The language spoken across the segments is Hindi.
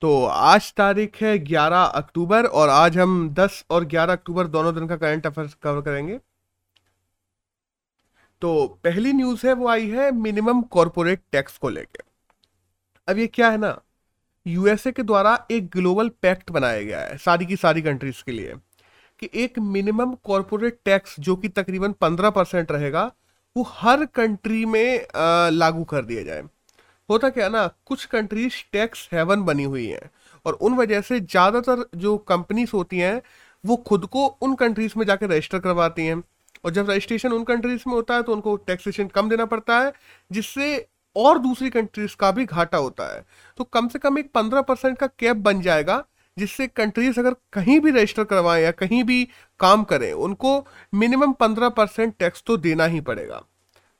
तो आज तारीख है 11 अक्टूबर और आज हम 10 और 11 अक्टूबर दोनों दिन का करंट अफेयर्स कवर करेंगे। तो पहली न्यूज़ है वो आई है मिनिमम कॉरपोरेट टैक्स को लेके। अब ये क्या है ना? यूएसए के द्वारा एक ग्लोबल पैक्ट बनाया गया है सारी की सारी कंट्रीज़ के लिए कि एक मिनिमम कॉरपोरेट टैक्स जो कि तकरीबन 15 परसेंट रहेगा वो हर कंट्री में आ, लागू कर दिया जाए। होता क्या ना, कुछ कंट्रीज़ टैक्स हेवन बनी हुई हैं और उन वजह से ज़्यादातर जो कंपनीज़ होती हैं, वो खुद को उन कंट्रीज़ में जाकर रजिस्टर करवाती हैं। और जब रजिस्ट्रेशन उन कंट्रीज़ में होता है तो उनको टैक्सेशन कम देना पड़ता है, जिससे और दूसरी कंट्रीज़ का भी घाटा होता है। तो कम से कम एक पंद्रह परसेंट का कैप बन जाएगा, जिससे कंट्रीज़ अगर कहीं भी रजिस्टर करवाएँ या कहीं भी काम करें, उनको मिनिमम पंद्रह परसेंट टैक्स तो देना ही पड़ेगा।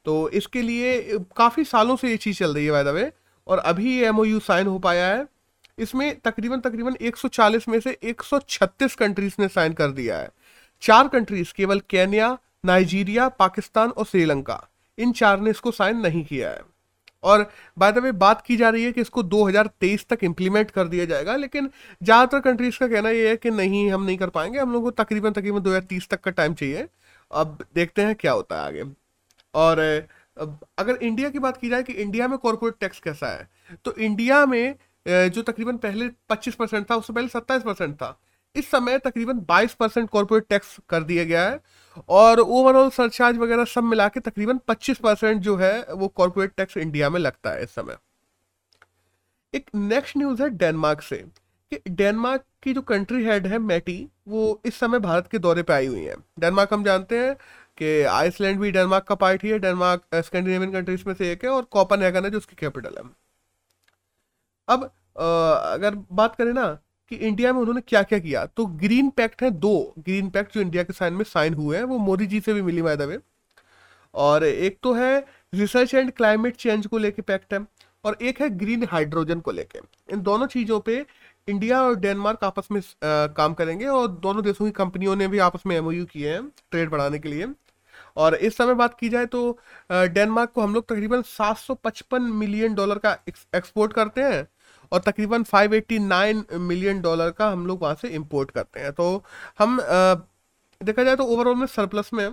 तो इसके लिए काफ़ी सालों से ये चीज़ चल रही है वायदा वे और अभी ये एम साइन हो पाया है। इसमें तकरीबन तकरीबन 140 में से 136 कंट्रीज़ ने साइन कर दिया है। चार कंट्रीज़ केवल केन्या नाइजीरिया पाकिस्तान और श्रीलंका इन चार ने इसको साइन नहीं किया है। और बाय द वे बात की जा रही है कि इसको 2023 तक इम्प्लीमेंट कर दिया जाएगा, लेकिन ज़्यादातर कंट्रीज़ का कहना ये है कि नहीं, हम नहीं कर पाएँगे। हम लोग को तकरीबन तकरीबन 2030 तक का टाइम चाहिए। अब देखते हैं क्या होता है आगे। और अगर इंडिया की बात की जाए कि इंडिया में कॉरपोरेट टैक्स कैसा है तो इंडिया में जो तकरीबन पहले 25 परसेंट था, उससे पहले 27 परसेंट था। इस समय तकरीबन 22 परसेंट कॉरपोरेट टैक्स कर दिया गया है और ओवरऑल सरचार्ज वगैरह सब मिला के तकरीबन 25 परसेंट जो है, वो कॉरपोरेट टैक्स इंडिया में लगता है इस समय। एक नेक्स्ट न्यूज़ है डेनमार्क से, कि डेनमार्क की जो कंट्री हेड है मैटी वो इस समय भारत के दौरे पर आई हुई है। डेनमार्क हम जानते हैं कि आइसलैंड भी डेनमार्क का पार्ट ही है डेनमार्क स्कैंडिनेवियन कंट्रीज़ में से एक है और कॉपन है जो उसकी कैपिटल है। अब अगर बात करें ना कि इंडिया में उन्होंने क्या क्या किया तो ग्रीन पैक्ट है दो। ग्रीन पैक्ट जो इंडिया के साइन में साइन हुए हैं वो मोदी जी से भी मिली वायदा वे और एक तो है रिसर्च एंड क्लाइमेट चेंज को लेके पैक्ट है और एक है ग्रीन हाइड्रोजन को लेके। इन दोनों चीज़ों पे इंडिया और डेनमार्क आपस में आ, काम करेंगे और दोनों देशों की कंपनियों ने भी आपस में एमओयू किए हैं ट्रेड बढ़ाने के लिए। और इस समय बात की जाए तो डेनमार्क को हम लोग तकरीबन 755 मिलियन डॉलर का एक्सपोर्ट करते हैं और तकरीबन 589 मिलियन डॉलर का हम लोग वहाँ से इम्पोर्ट करते हैं। तो हम देखा जाए तो ओवरऑल में सरप्लस में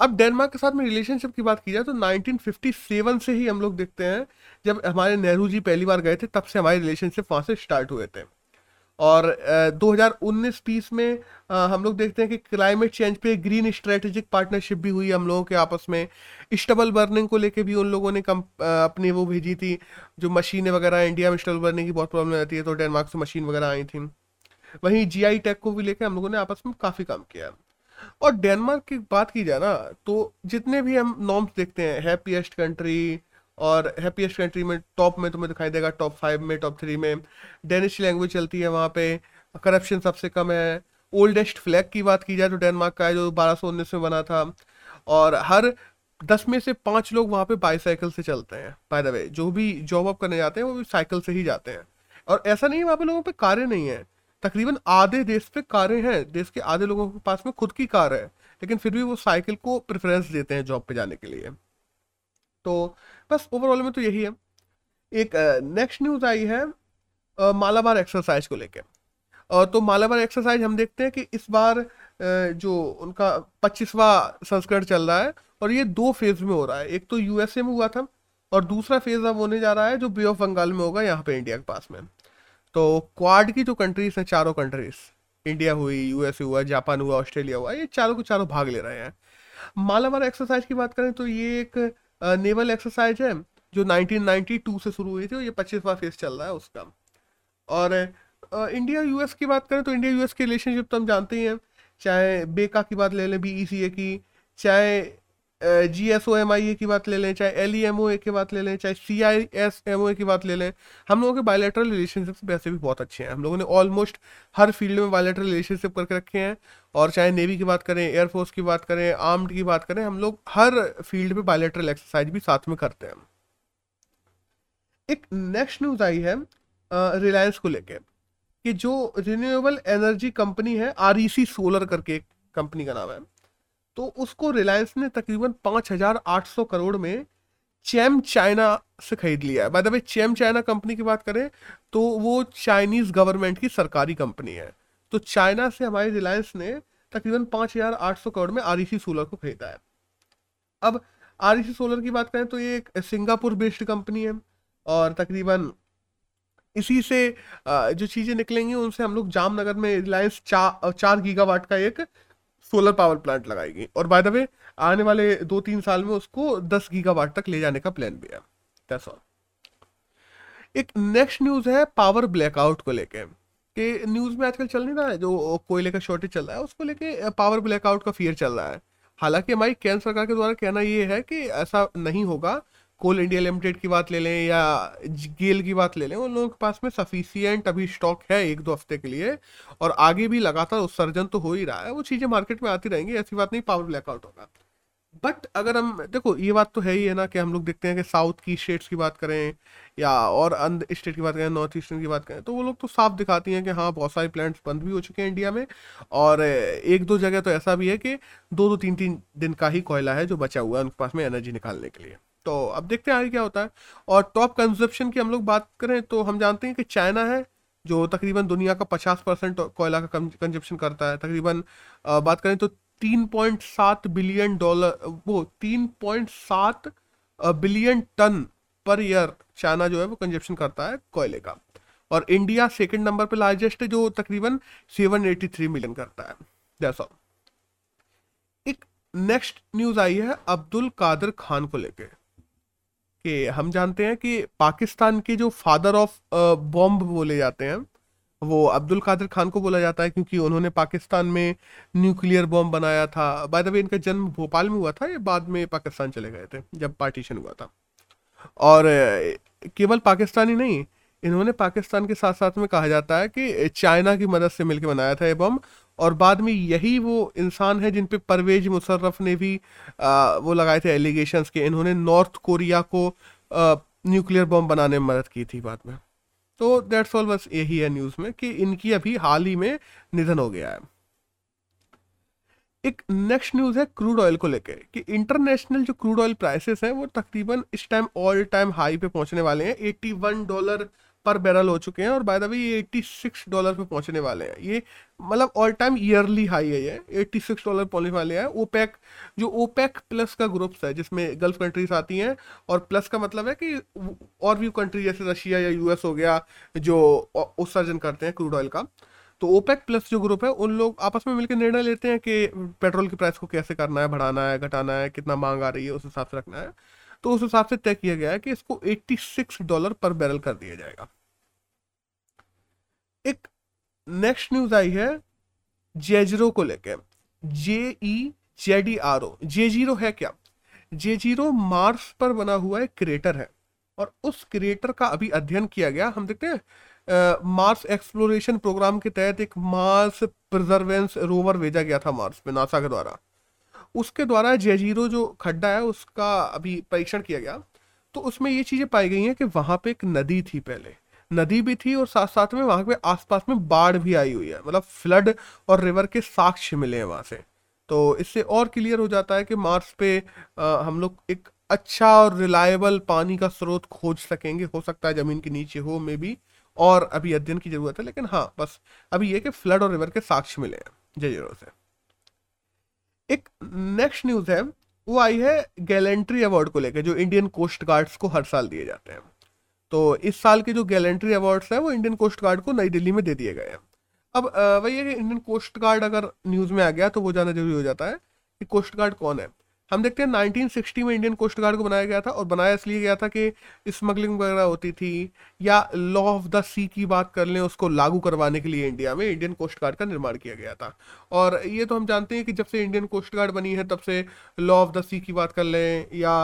अब डेनमार्क के साथ में रिलेशनशिप की बात की जाए तो 1957 से ही हम लोग देखते हैं। जब हमारे नेहरू जी पहली बार गए थे, तब से हमारे रिलेशनशिप वहाँ से स्टार्ट हुए थे। और दो हज़ार उन्नीस बीस में आ, हम लोग देखते हैं कि क्लाइमेट चेंज पे ग्रीन स्ट्रेटेजिक पार्टनरशिप भी हुई हम लोगों के आपस में। स्टबल बर्निंग को लेके भी उन लोगों ने कम अपनी वो भेजी थी जो मशीनें वगैरह इंडिया में स्टबल बर्निंग की बहुत प्रॉब्लम रहती है तो डेनमार्क से मशीन वगैरह आई थी। वहीं जीआई टेक को भी लेकर हम लोगों ने आपस में काफ़ी काम किया। और डेनमार्क की बात की जाए ना तो जितने भी हम नॉर्म्स देखते हैं हैप्पीएस्ट कंट्री और हैप्पीएस्ट कंट्री में टॉप में तुम्हें दिखाई देगा टॉप फाइव में टॉप थ्री में। डेनिश लैंग्वेज चलती है वहाँ पे। करप्शन सबसे कम है। ओल्डेस्ट फ्लैग की बात की जाए तो डेनमार्क का है, जो बारह सौ उन्नीस में बना था। और हर दस में से पाँच लोग वहाँ पे बाईसाइकिल से चलते हैं बाय द वे जो भी जॉब अप करने जाते हैं, वो भी साइकिल से ही जाते हैं। और ऐसा नहीं है, वहाँ पे लोगों पे कारें नहीं है। तकरीबन आधे देश पे कारें हैं। देश के आधे लोगों के पास में खुद की कार है। लेकिन फिर भी वो साइकिल को प्रेफरेंस देते हैं जॉब पे जाने के लिए। तो बस ओवरऑल में तो यही है। एक नेक्स्ट न्यूज़ आई है मालाबार एक्सरसाइज को लेके। तो मालाबार एक्सरसाइज हम देखते हैं कि इस बार जो उनका पच्चीसवा संस्करण चल रहा है और ये दो फ़ेज़ में हो रहा है। एक तो यूएसए में हुआ था और दूसरा फ़ेज़ अब होने जा रहा है जो बे ऑफ़ बंगाल में होगा, यहाँ पे इंडिया के पास में। तो क्वाड की जो कंट्रीज़ हैं, चारों कंट्रीज़ इंडिया हुई यूएसए हुआ जापान हुआ ऑस्ट्रेलिया हुआ, ये चारों को चारों भाग ले रहे हैं। मालाबार एक्सरसाइज की बात करें तो ये एक नेवल एक्सरसाइज है, जो 1992 से शुरू हुई थी और ये पच्चीसवा फ़ेज़ चल रहा है उसका। और इंडिया यूएस की बात करें तो इंडिया यूएस की रिलेशनशिप तो हम जानते ही हैं, चाहे बेका की बात ले लें बी ई की, चाहे जी एस ओ एम आई ए की बात ले लें, चाहे एल ई एम ओ ए की बात ले लें, चाहे सी आई एस एम ओ ए की बात ले लें, हम लोगों के बायोलेटरल रिलेशनशिप वैसे भी बहुत अच्छे हैं। हम लोगों ने ऑलमोस्ट हर फ़ील्ड में बायोलेटरल रिलेशनशिप करके रखे हैं। और चाहे नेवी की बात करें एयरफोर्स की बात करें आर्म्ड की बात करें, हम लोग हर फ़ील्ड में बायोलेटरल एक्सरसाइज भी साथ में करते हैं। एक नेक्स्ट न्यूज़ आई है रिलायंस को लेके, कि जो रिन्यूएबल एनर्जी कंपनी है आरईसी सोलर करके एक कंपनी का नाम है। तो उसको रिलायंस ने तकरीबन पाँच हज़ार आठ सौ करोड़ में चैम चाइना से खरीद लिया है। बाय द चैम चाइना कंपनी की बात करें तो वो चाइनीज़ गवर्नमेंट की सरकारी कंपनी है। तो चाइना से हमारी रिलायंस ने तकरीबन पाँच हज़ार आठ सौ करोड़ में आर सोलर को खरीदा है। अब आर सोलर की बात करें तो ये एक सिंगापुर बेस्ड कंपनी है और तकरीबन इसी से जो चीज़ें निकलेंगी, उनसे हम लोग जामनगर में रिलायंस चार चार गीगावाट का एक सोलर पावर प्लांट लगाएगी। और बाय द वे आने वाले दो तीन साल में उसको दस गीगावाट तक ले जाने का प्लान भी है। दैट्स ऑल एक नेक्स्ट न्यूज़ है पावर ब्लैकआउट को लेके। कि न्यूज़ में आजकल चल नहीं रहा है? जो कोयले का शॉर्टेज चल रहा है, उसको लेके पावर ब्लैकआउट का फियर चल रहा है। हालाँकि हमारी केंद्र सरकार के द्वारा कहना यह है कि ऐसा नहीं होगा। कोल इंडिया लिमिटेड की बात ले लें या गेल की बात ले लें, उन लोगों के पास में सफिशियंट अभी स्टॉक है एक दो हफ़्ते के लिए और आगे भी लगातार उत्सर्जन तो हो ही रहा है, वो चीज़ें मार्केट में आती रहेंगी, ऐसी बात नहीं पावर ब्लैकआउट होगा। बट अगर हम, देखो, ये बात तो है ही है ना कि हम लोग देखते हैं कि साउथ की स्टेट्स की बात करें या और अन्य स्टेट की बात करें नॉर्थ ईस्टर्न की बात करें तो वो लोग तो साफ़ दिखाती हैं कि हाँ बहुत सारे प्लांट्स बंद भी हो चुके हैं इंडिया में और एक दो जगह तो ऐसा भी है कि दो दो तीन तीन दिन का ही कोयला है जो बचा हुआ है उनके पास में एनर्जी निकालने के लिए। तो अब देखते हैं आगे क्या होता है। और टॉप कंजप्शन की हम लोग बात करें तो हम जानते हैं कि चाइना है, जो तकरीबन दुनिया का पचास परसेंट कोयला का कंजप्शन करता है। तकरीबन बात करें तो तीन पॉइंट सात बिलियन डॉलर वो तीन पॉइंट सात billion ton per year China जो है वो कंजप्शन करता है कोयले का। और इंडिया सेकंड नंबर पे लार्जेस्ट है, जो तकरीबन सेवन एटी थ्री मिलियन करता है। ऑल एक नेक्स्ट न्यूज़ आई है अब्दुल कादर खान को लेके। कि हम जानते हैं कि पाकिस्तान के जो फादर ऑफ़ बॉम्ब बोले जाते हैं, वो अब्दुल कादिर खान को बोला जाता है क्योंकि उन्होंने पाकिस्तान में न्यूक्लियर बॉम्ब बनाया था। बाय द वे इनका जन्म भोपाल में हुआ था, ये बाद में पाकिस्तान चले गए थे, जब पार्टीशन हुआ था। और केवल पाकिस्तानी नहीं, इन्होंने पाकिस्तान के साथ साथ में कहा जाता है कि चाइना की मदद से मिलकर बनाया था ये बम और बाद में यही वो इंसान है जिन पे परवेज मुशर्रफ ने भी आ, वो लगाए थे एलिगेशंस के। इन्होंने नॉर्थ कोरिया को न्यूक्लियर बम बनाने में मदद की थी बाद में। तो दैट्स ऑल बस यही है न्यूज़ में कि इनकी अभी हाल ही में निधन हो गया है। एक नेक्स्ट न्यूज़ है क्रूड ऑयल को लेकर कि इंटरनेशनल जो क्रूड ऑयल प्राइसेस हैं वो तकरीबन इस टाइम ऑल टाइम हाई पे पहुँचने वाले हैं। 81 डॉलर पर बैरल हो चुके हैं और बाय द वे ये 86 डॉलर पे पहुँचने वाले हैं। ये मतलब ऑल टाइम ईयरली हाई है ये। 86 डॉलर पहुँचने वाले हैं। ओपेक जो ओपेक प्लस का ग्रुप्स है, जिसमें गल्फ कंट्रीज़ आती हैं, और प्लस का मतलब है कि और भी कंट्री जैसे रशिया या यूएस हो गया, जो उत्सर्जन करते हैं क्रूड ऑयल का। तो ओपेक प्लस जो ग्रुप है, उन लोग आपस में मिलकर निर्णय लेते हैं कि पेट्रोल की प्राइस को कैसे करना है, बढ़ाना है, घटाना है, कितना मांग आ रही है, उस हिसाब से रखना है। तो उस हिसाब से तय किया गया है कि इसको 86 डॉलर पर बैरल कर दिया जाएगा। एक नेक्स्ट न्यूज़ आई है जेजरो को लेकर J E Z R O Jezero है क्या? जे ज़ीरो मार्स पर बना हुआ एक क्रेटर है और उस क्रिएटर का अभी अध्ययन किया गया। हम देखते हैं मार्स एक्सप्लोरेशन प्रोग्राम के तहत एक मार्स प्रिजर्वेंस रोवर भेजा गया था मार्स पे नासा के द्वारा। उसके द्वारा जेजीरो जो खड्डा है उसका अभी परीक्षण किया गया तो उसमें ये चीज़ें पाई गई हैं कि वहाँ पे एक नदी थी पहले। नदी भी थी और साथ साथ में वहाँ पे आसपास में बाढ़ भी आई हुई है। मतलब फ्लड और रिवर के साक्ष्य मिले हैं वहाँ से। तो इससे और क्लियर हो जाता है कि मार्स पे आ, हम लोग एक अच्छा और रिलायबल पानी का स्रोत खोज सकेंगे। हो सकता है ज़मीन के नीचे हो में भी और अभी अध्ययन की ज़रूरत है लेकिन हाँ बस अभी ये कि फ्लड और रिवर के साक्ष्य मिले हैं जय से। एक नेक्स्ट न्यूज़ है, वो आई है गैलेंट्री अवार्ड को लेकर जो इंडियन कोस्ट गार्ड्स को हर साल दिए जाते हैं। तो इस साल के जो गैलेंट्री अवार्ड्स हैं, वो इंडियन कोस्ट गार्ड को नई दिल्ली में दे दिए गए हैं। अब वही है कि इंडियन कोस्ट गार्ड अगर न्यूज़ में आ गया तो वो जाना ज़रूरी हो जाता है कि कोस्ट गार्ड कौन है। हम देखते हैं 1960 में इंडियन कोस्ट गार्ड को बनाया गया था और बनाया इसलिए गया था कि स्मगलिंग वगैरह होती थी या लॉ ऑफ़ द सी की बात कर लें, उसको लागू करवाने के लिए इंडिया में इंडियन कोस्ट गार्ड का निर्माण किया गया था। और ये तो हम जानते हैं कि जब से इंडियन कोस्ट गार्ड बनी है, तब से लॉ ऑफ़ द सी की बात कर लें या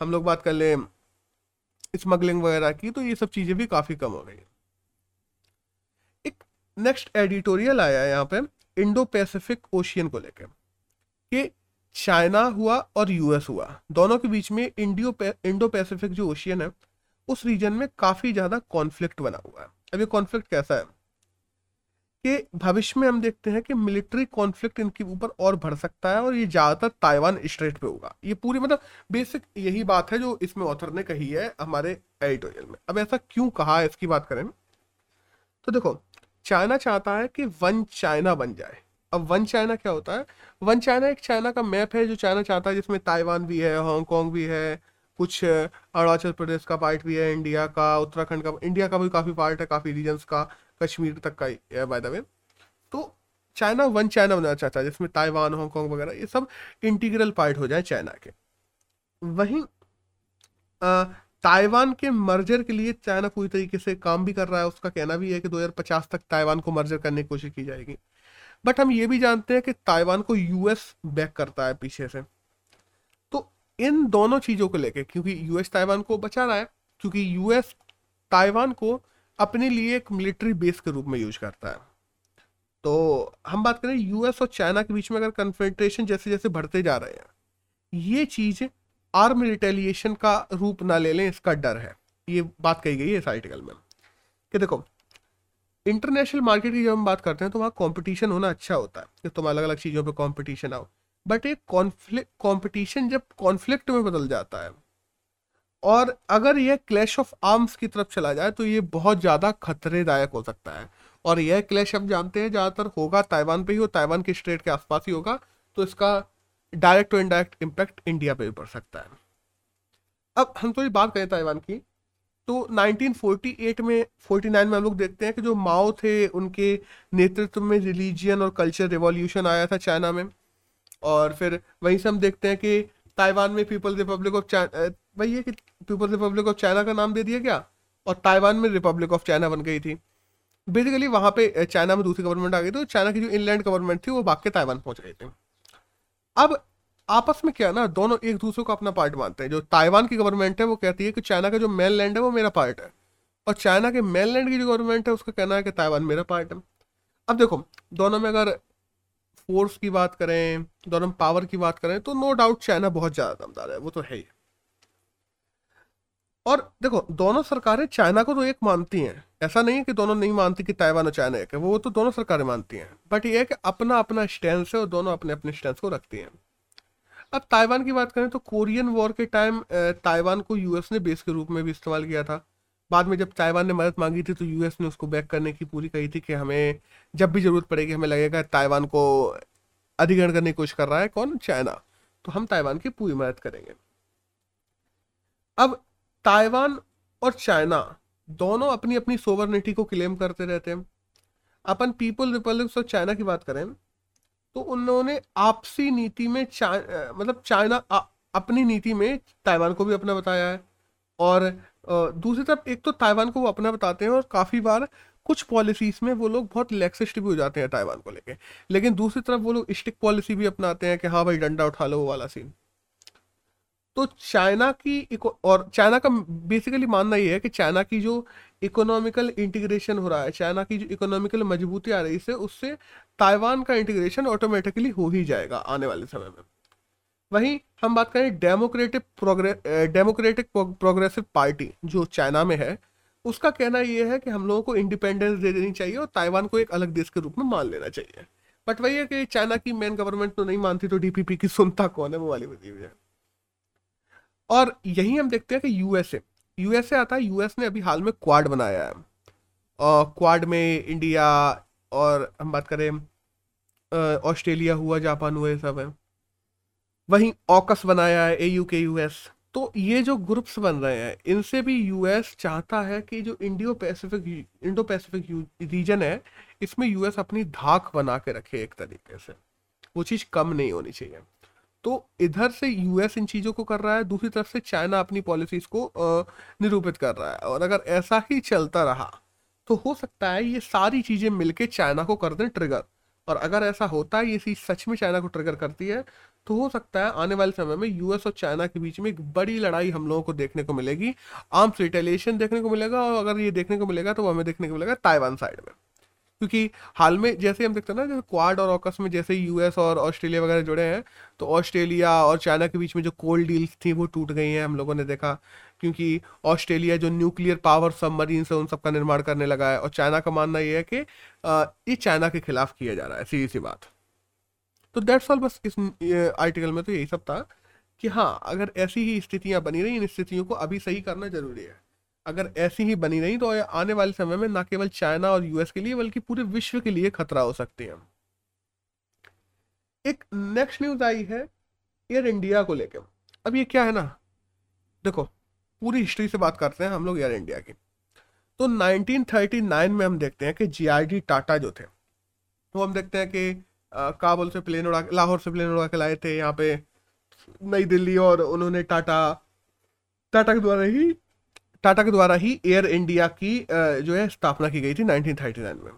हम लोग बात कर लें स्मगलिंग वगैरह की तो ये सब चीज़ें भी काफ़ी कम हो गई एक नेक्स्ट एडिटोरियल आया यहाँ पे इंडो पैसिफिक ओशियन को लेकर कि चाइना हुआ और यूएस हुआ। दोनों के बीच में इंडियो इंडो पैसिफिक जो ओशियन है, उस रीजन में काफ़ी ज़्यादा कॉन्फ्लिक्ट बना हुआ है। अब ये कॉन्फ्लिक्ट कैसा है? कि भविष्य में हम देखते हैं कि मिलिट्री कॉन्फ्लिक्ट इनके ऊपर और बढ़ सकता है और ये ज़्यादातर ताइवान स्ट्रेट पे होगा। ये पूरी मतलब बेसिक यही बात है जो इसमें ऑथर ने कही है हमारे एडिटोरियल में। अब ऐसा क्यों कहा है, इसकी बात करें। तो देखो, चाइना चाहता है कि वन चाइना बन जाए। अब वन चाइना क्या होता है? वन चाइना एक चाइना का मैप है जो चाइना चाहता है, जिसमें ताइवान भी है हांगकॉन्ग भी है, कुछ अरुणाचल प्रदेश का पार्ट भी है, इंडिया का, उत्तराखंड का, इंडिया का भी काफ़ी पार्ट है, काफ़ी रीजन्स का, कश्मीर तक का है बाय द वे तो चाइना वन चाइना बनाना चाहता है, जिसमें ताइवान हांगकॉन्ग वगैरह, ये सब इंटीग्रल पार्ट हो जाए चाइना के। वहीं ताइवान के मर्जर के लिए चाइना पूरी तरीके से काम भी कर रहा है, उसका कहना भी है कि 2050 तक ताइवान को मर्जर करने की कोशिश की जाएगी। बट हम ये भी जानते हैं कि ताइवान को यूएस बैक करता है पीछे से। तो इन दोनों चीज़ों को लेके, क्योंकि यूएस ताइवान को बचा रहा है, क्योंकि यूएस ताइवान को अपने लिए एक मिलिट्री बेस के रूप में यूज़ करता है। तो हम बात करें यूएस और चाइना के बीच में अगर कन्फ्रेंट्रेशन जैसे जैसे बढ़ते जा रहे हैं, ये चीज़ आर्म रिटेलिएशन का रूप ना ले लें, इसका डर है। ये बात कही गई है इस आर्टिकल में। कि देखो इंटरनेशनल मार्केट की जब हम बात करते हैं तो वहाँ कॉम्पिटिशन होना अच्छा होता है, कि तुम अलग अलग चीज़ों पे कंपटीशन आओ। बट एक कॉन्फ्लिक्ट कॉम्पिटिशन जब कॉन्फ्लिक्ट में बदल जाता है, और अगर यह क्लैश ऑफ़ आर्म्स की तरफ़ चला जाए तो ये बहुत ज़्यादा खतरेदायक हो सकता है। और यह क्लैश हम जानते हैं, ज़्यादातर होगा ताइवान पे ही हो ताइवान के स्टेट के आसपास ही होगा तो इसका डायरेक्ट और इनडायरेक्ट इम्पैक्ट इंडिया पे भी पड़ सकता है। अब हम थोड़ी तो बात करें ताइवान की। तो 1948 में 49 में हम लोग देखते हैं कि जो माओ थे, उनके नेतृत्व में रिलीजियन और कल्चर रिवॉल्यूशन आया था चाइना में। और फिर वहीं से हम देखते हैं कि ताइवान में पीपल्स रिपब्लिक ऑफ़ चाइना वही है कि पीपल्स रिपब्लिक ऑफ़ चाइना का नाम दे दिया गया, और ताइवान में रिपब्लिक ऑफ़ चाइना बन गई थी। बेसिकली वहाँ पे चाइना में दूसरी गवर्नमेंट आ गई तो चाइना की जो इनलैंड गवर्नमेंट थी, वो भाग के ताइवान पहुँच गए थे। अब आपस में क्या है ना, दोनों एक दूसरे को अपना पार्ट मानते हैं। जो ताइवान की गवर्नमेंट है, वो कहती है कि चाइना का जो मेन लैंड है, वो मेरा पार्ट है। और चाइना के मेन लैंड की जो गवर्नमेंट है, उसका कहना है कि ताइवान मेरा पार्ट है। अब देखो, दोनों में अगर फोर्स की बात करें, दोनों में पावर की बात करें तो नो डाउट चाइना बहुत ज़्यादा दमदार है, वो तो है ही। और देखो, दोनों सरकारें चाइना को तो एक मानती हैं। ऐसा नहीं है कि दोनों नहीं मानती कि ताइवान और चाइना एक है, वो तो दोनों सरकारें मानती हैं। बट ये है कि अपना अपना स्टैंड है और दोनों अपने अपने स्टैंड को रखती हैं। अब ताइवान की बात करें तो कोरियन वॉर के टाइम ताइवान को यूएस ने बेस के रूप में भी इस्तेमाल किया था। बाद में जब ताइवान ने मदद मांगी थी तो यूएस ने उसको बैक करने की पूरी कही थी कि हमें, जब भी ज़रूरत पड़ेगी हमें लगेगा ताइवान को अधिग्रहण करने की कोशिश कर रहा है, कौन? चाइना। तो हम ताइवान की पूरी मदद करेंगे। अब ताइवान और चाइना दोनों अपनी अपनी सोवरनिटी को क्लेम करते रहते हैं। अपन पीपल रिपब्लिक्स ऑफ़ चाइना की बात करें तो उन्होंने आपसी नीति में चा, मतलब चाइना अपनी नीति में ताइवान को भी अपना बताया है। और दूसरी तरफ़ एक तो ताइवान को वो अपना बताते हैं और काफ़ी बार कुछ पॉलिसीज़ में वो लोग बहुत लेक्सिस्ट भी हो जाते हैं ताइवान को लेके। लेकिन दूसरी तरफ़ वो लोग स्टिक पॉलिसी भी अपनाते हैं कि हाँ भाई डंडा उठा लो वो वाला सीन तो चाइना की और चाइना का बेसिकली मानना ये है कि चाइना की जो इकोनॉमिकल इंटीग्रेशन हो रहा है। चाइना की जो इकोनॉमिकल मजबूती आ रही है उससे ताइवान का इंटीग्रेशन ऑटोमेटिकली हो ही जाएगा आने वाले समय में। वहीं हम बात करें democratic progress democratic progressive party जो चाइना में है, उसका कहना यह है कि हम लोगों को इंडिपेंडेंस दे देनी चाहिए और ताइवान को एक अलग देश के रूप में मान लेना चाहिए। बट वही है कि चाइना की मेन गवर्नमेंट तो नहीं मानती तो डीपीपी की सुनता कौन है, वो वाली बती हुई है। और यही हम देखते हैं कि यूएसए यूएसए आता है यूएस ने अभी हाल में क्वाड बनाया है। और क्वाड में इंडिया और हम बात करें ऑस्ट्रेलिया हुआ जापान हुआ, ये सब है। वहीं ऑकस बनाया है ए यू के यूएस तो ये जो ग्रुप्स बन रहे हैं, इनसे भी यूएस चाहता है कि जो Indo Pacific Indo Pacific region है, इसमें यूएस अपनी धाक बना के रखे एक तरीके से। वो चीज़ कम नहीं होनी चाहिए। तो इधर से यूएस इन चीज़ों को कर रहा है, दूसरी तरफ़ से चाइना अपनी पॉलिसीज़ को निरूपित कर रहा है। और अगर ऐसा ही चलता रहा तो हो सकता है ये सारी चीज़ें मिलके चाइना को कर दें ट्रिगर और अगर ऐसा होता है, ये चीज़ सच में चाइना को ट्रिगर करती है तो हो सकता है आने वाले समय में यूएस और चाइना के बीच में एक बड़ी लड़ाई हम लोगों को देखने को मिलेगी। आर्म्स रिटेलिएशन देखने को मिलेगा, और अगर ये देखने को मिलेगा तो हमें देखने को मिलेगा ताइवान साइड में। क्योंकि हाल में जैसे हम देखते हैं ना, जैसे क्वाड और ऑकस में जैसे यूएस और ऑस्ट्रेलिया वगैरह जुड़े हैं तो ऑस्ट्रेलिया और चाइना के बीच में जो कोल्ड डील्स थी, वो टूट गई हैं हम लोगों ने देखा। क्योंकि ऑस्ट्रेलिया जो न्यूक्लियर पावर सबमरीन है, उन सब का निर्माण करने लगा है। और चाइना का मानना यह है कि ये चाइना के खिलाफ किया जा रहा है, सीधी सी बात। तो डेट्स ऑल बस इस आर्टिकल में तो यही सब था कि हाँ अगर ऐसी ही स्थितियाँ बनी रही, इन स्थितियों को अभी सही करना ज़रूरी है। अगर ऐसी ही बनी रही तो आने वाले समय में ना केवल चाइना और यूएस के लिए, बल्कि पूरे विश्व के लिए खतरा हो सकती है। एक नेक्स्ट न्यूज़ आई है एयर इंडिया को लेकर अब ये क्या है ना? देखो, पूरी हिस्ट्री से बात करते हैं हम लोग एयर इंडिया की। तो 1939 में हम देखते हैं कि जीआईडी टाटा जो थे तो हम देखते हैं कि काबुल से प्लेन उड़ा, लाहौर से प्लेन उड़ा के लाए थे, यहाँ पे नई दिल्ली और उन्होंने टाटा टाटा के द्वारा ही टाटा के द्वारा ही एयर इंडिया की जो है, स्थापना की गई थी 1939 में।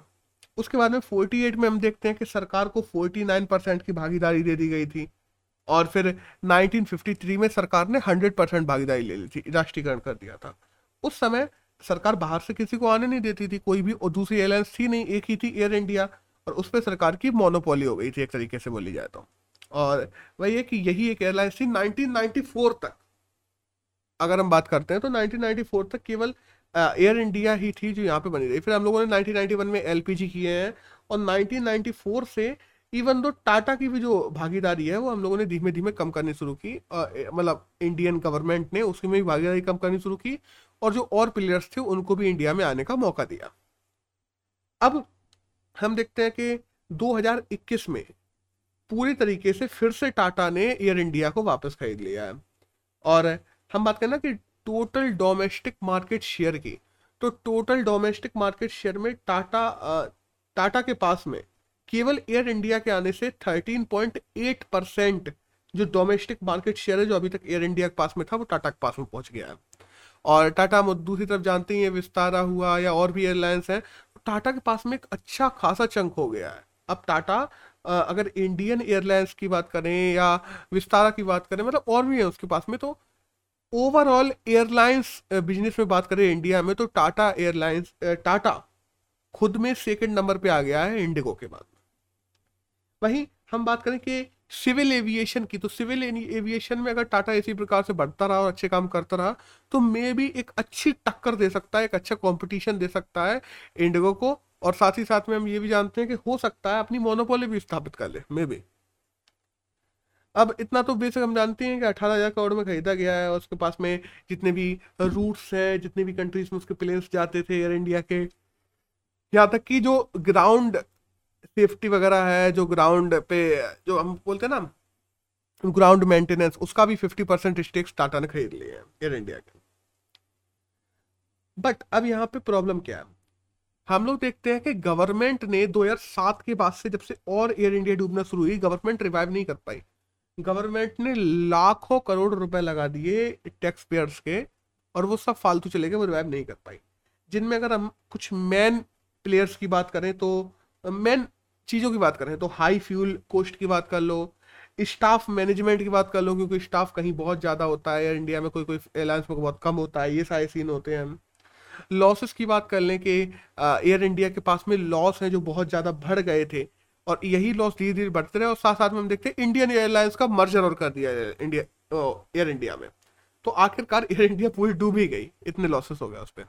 उसके बाद में 48 में हम देखते हैं कि सरकार को 49 परसेंट की भागीदारी दे दी गई थी और फिर 1953 में सरकार ने 100 परसेंट भागीदारी ले ली थी, राष्ट्रीयकरण कर दिया था। उस समय सरकार बाहर से किसी को आने नहीं देती थी, कोई भी और दूसरी एयरलाइंस थी नहीं, एक ही थी एयर इंडिया और उस पर सरकार की मोनोपोली हो गई थी, एक तरीके से बोली जाए तो। और वही है कि यही एक एयरलाइंस थी 1994 तक। अगर हम बात करते हैं तो 1994 तक केवल एयर इंडिया ही थी जो यहाँ पे बनी रही। फिर हम लोगों ने 1991 में एलपीजी किए हैं और 1994 से इवन दो टाटा की भी जो भागीदारी है, वो हम लोगों ने धीमे धीमे कम करनी शुरू की। मतलब इंडियन गवर्नमेंट ने उसकी में भागीदारी कम करनी शुरू की और जो और प्लेयर्स थे, उनको भी इंडिया में आने का मौका दिया। अब हम देखते हैं कि 2021 में पूरी तरीके से फिर से टाटा ने एयर इंडिया को वापस खरीद लिया है। और हम बात करें ना कि टोटल डोमेस्टिक मार्केट शेयर की तो टोटल डोमेस्टिक मार्केट शेयर में टाटा टाटा के पास में केवल एयर इंडिया के आने से 13.8 परसेंट जो डोमेस्टिक मार्केट शेयर है, जो अभी तक एयर इंडिया के पास में था, वो टाटा के पास में पहुँच गया है। और टाटा हम दूसरी तरफ़ जानते ही है विस्तारा हुआ या और भी एयरलाइंस हैं तो टाटा के पास में एक अच्छा खासा चंक हो गया है। अब टाटा अगर इंडियन एयरलाइंस की बात करें या विस्तारा की बात करें मतलब और भी है उसके पास में तो ओवरऑल एयरलाइंस बिज़नेस में बात करें इंडिया में तो टाटा एयरलाइंस टाटा खुद में सेकंड नंबर पे आ गया है इंडिगो के बाद। वहीं हम बात करें कि सिविल एविएशन की तो सिविल एविएशन में अगर टाटा इसी प्रकार से बढ़ता रहा और अच्छे काम करता रहा तो मे भी एक अच्छी टक्कर दे सकता है, एक अच्छा कंपटीशन दे सकता है इंडिगो को, और साथ ही साथ में हम ये भी जानते हैं कि हो सकता है अपनी मोनोपोली भी स्थापित कर ले मे भी अब इतना तो बेसिक हम जानते हैं कि अठारह हज़ार करोड़ में खरीदा गया है और उसके पास में जितने भी रूट्स हैं, जितने भी कंट्रीज़ में उसके प्लेन्स जाते थे एयर इंडिया के, यहाँ तक कि जो ग्राउंड सेफ्टी वगैरह है, जो ग्राउंड पे, जो हम बोलते हैं ना ग्राउंड मेंटेनेंस उसका भी फिफ्टी परसेंट स्टेक्स टाटा ने खरीद लिए हैं एयर इंडिया के। बट अब यहाँ पे प्रॉब्लम क्या है? हम लोग देखते हैं कि गवर्नमेंट ने 2007 के बाद से जब से और एयर इंडिया डूबना शुरू हुई गवर्नमेंट रिवाइव नहीं कर पाई। गवर्नमेंट ने लाखों करोड़ रुपए लगा दिए टैक्स पेयर्स के और वो सब फालतू चले गए, वो रिवाइव नहीं कर पाई। जिनमें अगर हम कुछ मेन प्लेयर्स की बात करें तो मेन चीज़ों की बात करें तो हाई फ्यूल कोस्ट की बात कर लो स्टाफ मैनेजमेंट की बात कर लो, क्योंकि स्टाफ कहीं बहुत ज़्यादा होता है इंडिया में कोई कोई एयरलाइंस में बहुत कम होता है, ये सारे सीन होते हैं। लॉसेस की बात कर लें कि एयर इंडिया के पास में लॉस हैं जो बहुत ज़्यादा बढ़ गए थे। और यही लॉस धीरे धीरे बढ़ते रहे और साथ साथ में हम देखते हैं इंडियन एयरलाइंस का मर्जर और कर दिया इंडिया एयर इंडिया में। तो आखिरकार एयर इंडिया पूरी डूब ही गई। इतने लॉसेस हो गया उस पर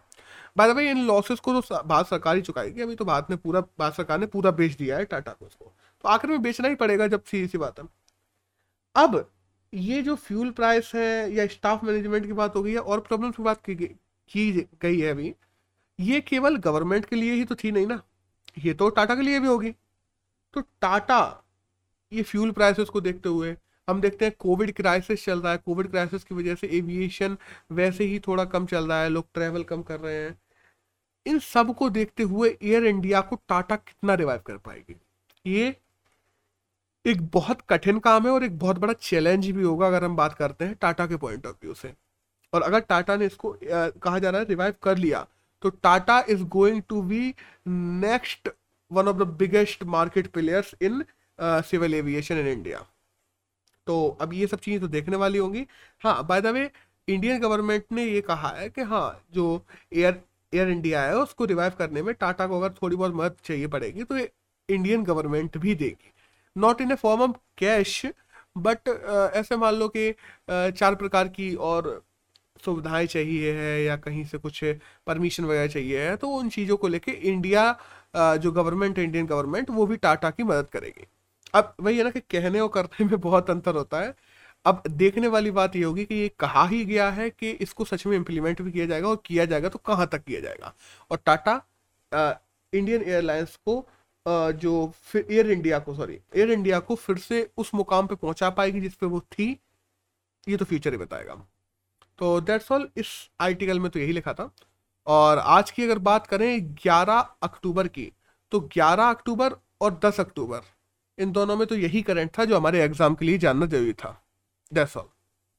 by the way in losses को तो भारत सरकार ही चुकाएगी। अभी तो भारत ने पूरा भारत सरकार ने पूरा बेच दिया है टाटा को उसको। तो आखिर में बेचना ही पड़ेगा जब सीधी सी बात है। अब ये जो फ्यूल प्राइस है या स्टाफ मैनेजमेंट की बात हो गई है और प्रॉब्लम की बात की, गई है अभी ये केवल गवर्नमेंट के लिए ही तो थी नहीं ना। ये तो टाटा के लिए भी होगी। तो टाटा, ये फ्यूल प्राइसेस को देखते हुए हम देखते हैं कोविड क्राइसिस चल रहा है। कोविड क्राइसिस की वजह से एविएशन वैसे ही थोड़ा कम चल रहा है, लोग ट्रैवल कम कर रहे हैं। इन सबको देखते हुए एयर इंडिया को टाटा कितना रिवाइव कर पाएगी? ये एक बहुत कठिन काम है और एक बहुत बड़ा चैलेंज भी होगा अगर हम बात करते हैं टाटा के पॉइंट ऑफ़ व्यू से। और अगर टाटा ने इसको कहा जा रहा है रिवाइव कर लिया तो Tata is going to be next one of the biggest market players in civil aviation in India तो अब ये सब चीज़ें तो देखने वाली होंगी। हाँ by the way Indian government ने ये कहा है कि हाँ जो एयर एयर इंडिया है, उसको रिवाइव करने में टाटा को अगर थोड़ी बहुत मदद चाहिए पड़ेगी तो इंडियन गवर्नमेंट भी देगी। Not in a form of cash but ऐसे मान लो कि चार प्रकार की और सुविधाएँ चाहिए है या कहीं से कुछ परमिशन वगैरह चाहिए है तो उन चीज़ों को लेके इंडिया जो गवर्नमेंट है इंडियन गवर्नमेंट वो भी टाटा की मदद करेगी। अब वही है ना कि कहने और करने में बहुत अंतर होता है। अब देखने वाली बात ये होगी कि ये कहा ही गया है कि इसको सच में इम्प्लीमेंट भी किया जाएगा और किया जाएगा तो कहाँ तक किया जाएगा। और टाटा इंडियन एयरलाइंस को आ, जो फिर एयर इंडिया को सॉरी एयर इंडिया को फिर से उस मुकाम पे पहुँचा पाएगी जिस पे वो थी ये तो फ्यूचर ही बताएगा। तो दैट्स ऑल इस आर्टिकल में तो यही लिखा था। और आज की अगर बात करें 11 अक्टूबर की तो 11 अक्टूबर और 10 अक्टूबर, इन दोनों में तो यही करंट था जो हमारे एग्ज़ाम के लिए जानना ज़रूरी था। That's all